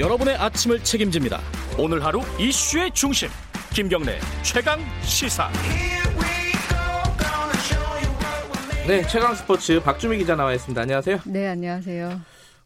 여러분의 아침을 책임집니다. 오늘 하루 이슈의 중심 김경래 최강 시사. 네, 최강 스포츠 박주미 기자 나와 있습니다. 안녕하세요. 네, 안녕하세요.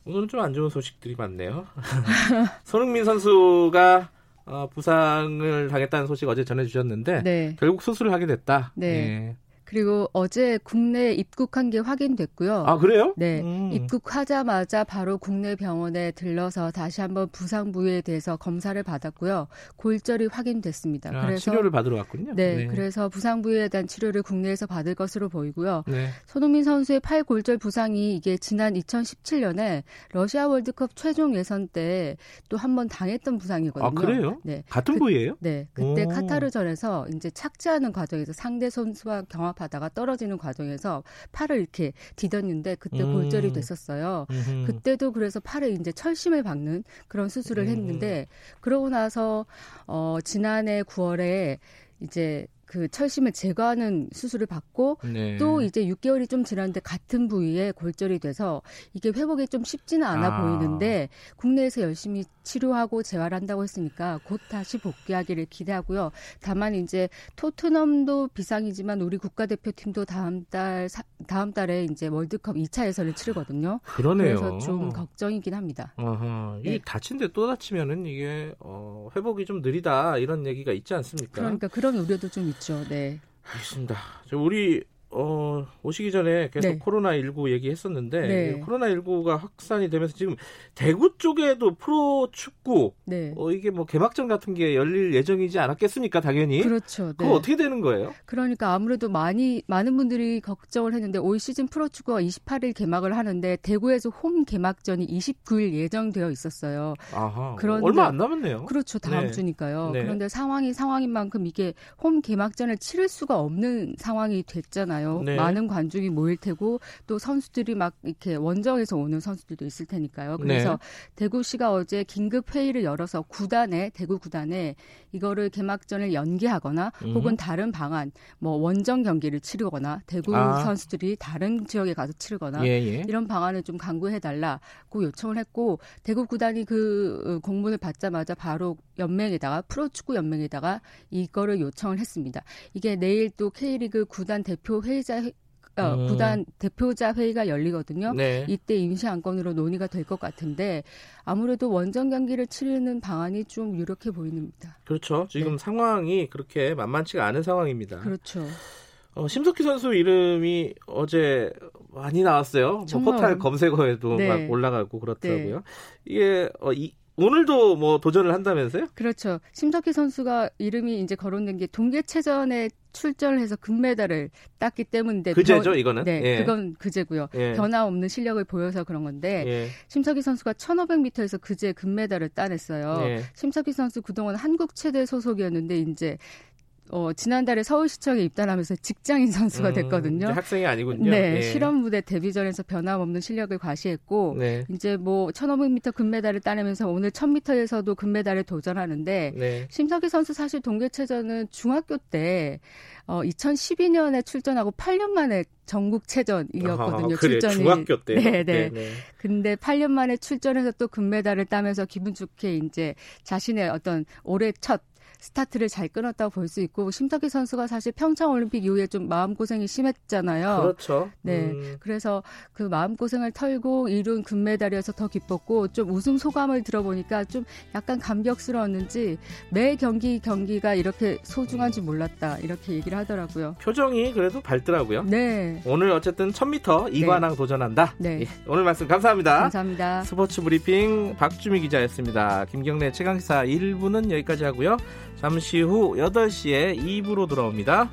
오늘은 좀 안 좋은 소식들이 많네요. 손흥민 선수가 어, 부상을 당했다는 소식 어제 전해주셨는데 네. 결국 수술을 하게 됐다. 네. 예. 그리고 어제 국내에 입국한 게 확인됐고요. 아 그래요? 네, 음. 입국하자마자 바로 국내 병원에 들러서 다시 한번 부상 부위에 대해서 검사를 받았고요. 골절이 확인됐습니다. 아, 그래서 치료를 받으러 왔군요. 네, 그래서 부상 부위에 대한 치료를 국내에서 받을 것으로 보이고요. 네. 손흥민 선수의 팔 골절 부상이 이게 지난 2017년에 러시아 월드컵 최종 예선 때 또 한 번 당했던 부상이거든요. 아 그래요? 네. 같은 그- 부위예요? 네, 그때 오. 카타르전에서 이제 착지하는 과정에서 상대 선수와 경합 하다가 떨어지는 과정에서 팔을 이렇게 디뎠는데 그때 음. 골절이 됐었어요. 음흠. 그때도 그래서 팔에 이제 철심을 박는 그런 수술을 음. 했는데 그러고 나서 어 지난해 9월에 이제 그 철심을 제거하는 수술을 받고 네. 또 이제 6개월이 좀 지났는데 같은 부위에 골절이 돼서 이게 회복이 좀 쉽지는 않아 아. 보이는데 국내에서 열심히 치료하고 재활한다고 했으니까 곧 다시 복귀하기를 기대하고요. 다만 이제 토트넘도 비상이지만 우리 국가대표팀도 다음 달 사- 다음 달에 이제 월드컵 2차 예선을 치르거든요. 그러네요. 그래서 좀 걱정이긴 합니다. 이 네. 다친데 또 다치면은 이게 어, 회복이 좀 느리다 이런 얘기가 있지 않습니까? 그러니까 그런 우려도 좀 있죠. 네. 알겠습니다. 저 우리 어, 오시기 전에 계속 네. 코로나19 얘기했었는데 네. 코로나19가 확산이 되면서 지금 대구 쪽에도 프로 축구 네. 어, 이게 뭐 개막전 같은 게 열릴 예정이지 않았겠습니까? 당연히. 그렇죠. 네. 그거 어떻게 되는 거예요? 그러니까 아무래도 많이 많은 분들이 걱정을 했는데 올 시즌 프로 축구가 28일 개막을 하는데 대구에서 홈 개막전이 29일 예정되어 있었어요. 아하. 그런데- 얼마 안 남았네요. 그렇죠. 다음 네. 주니까요. 네. 그런데 상황이 상황인 만큼 이게 홈 개막전을 치를 수가 없는 상황이 됐잖아요. 네. 많은 관중이 모일 테고 또 선수들이 막 이렇게 원정에서 오는 선수들도 있을 테니까요. 그래서 네. 대구시가 어제 긴급 회의를 열어서 구단에 대구 구단에 이거를 개막전을 연기하거나 음. 혹은 다른 방안 뭐 원정 경기를 치르거나 대구 아. 선수들이 다른 지역에 가서 치르거나 예, 예. 이런 방안을 좀 강구해 달라고 요청을 했고 대구 구단이 그 어, 공문을 받자마자 바로 연맹에다가 프로축구 연맹에다가 이거를 요청을 했습니다. 이게 내일 또 K리그 구단 대표 회의 자 회- 어, 음. 구단 대표자 회의가 열리거든요. 네. 이때 임시 안건으로 논의가 될 것 같은데 아무래도 원정 경기를 치르는 방안이 좀 유력해 보입니다. 그렇죠. 지금 상황이 그렇게 만만치가 않은 상황입니다. 네. 그렇죠. 어, 심석희 선수 이름이 어제 많이 나왔어요. 뭐 정말 포탈 어렵- 검색어에도 네. 막 올라가고 그렇더라고요. 이게 어, 이, 오늘도 뭐 도전을 한다면서요? 그렇죠. 심석희 선수가 이름이 이제 거론된 게 동계체전에 출전을 해서 금메달을 땄기 때문인데 그제죠, 변- 이거는? 네, 예. 그건 그제고요. 예. 변화 없는 실력을 보여서 그런 건데 예. 심석희 선수가 1500m에서 그제 금메달을 따냈어요. 예. 심석희 선수 그동안 한국 최대 소속이었는데 이제 어, 지난달에 서울시청에 입단하면서 직장인 선수가 음, 됐거든요. 이제 학생이 아니군요. 네, 예. 실험 무대 데뷔전에서 변함없는 실력을 과시했고 네. 이제 뭐 1500m 금메달을 따내면서 오늘 1000m에서도 금메달에 도전하는데 네. 심석희 선수 사실 동계체전은 중학교 때 어, 2012년에 출전하고 8년 만에 전국체전이었거든요. 아, 그래, 출전이. 중학교 때. 네, 네. 네. 근데 8년 만에 출전해서 또 금메달을 따면서 기분 좋게 이제 자신의 어떤 올해 첫 스타트를 잘 끊었다고 볼 수 있고 심석희 선수가 사실 평창 올림픽 이후에 좀 마음 고생이 심했잖아요. 그렇죠. 네. 음, 그래서 그 마음 고생을 털고 이룬 금메달이어서 더 기뻤고 좀 우승 소감을 들어보니까 좀 약간 감격스러웠는지 매 경기 경기가 이렇게 소중한지 몰랐다 이렇게 얘기를 하더라고요. 표정이 그래도 밝더라고요. 네. 오늘 어쨌든 1000m 이관왕 도전한다. 네. 예, 오늘 말씀 감사합니다. 감사합니다. 스포츠 브리핑 박주미 기자였습니다. 김경래 최강시사 1부는 여기까지 하고요. 잠시 후 8시에 2부로 돌아옵니다.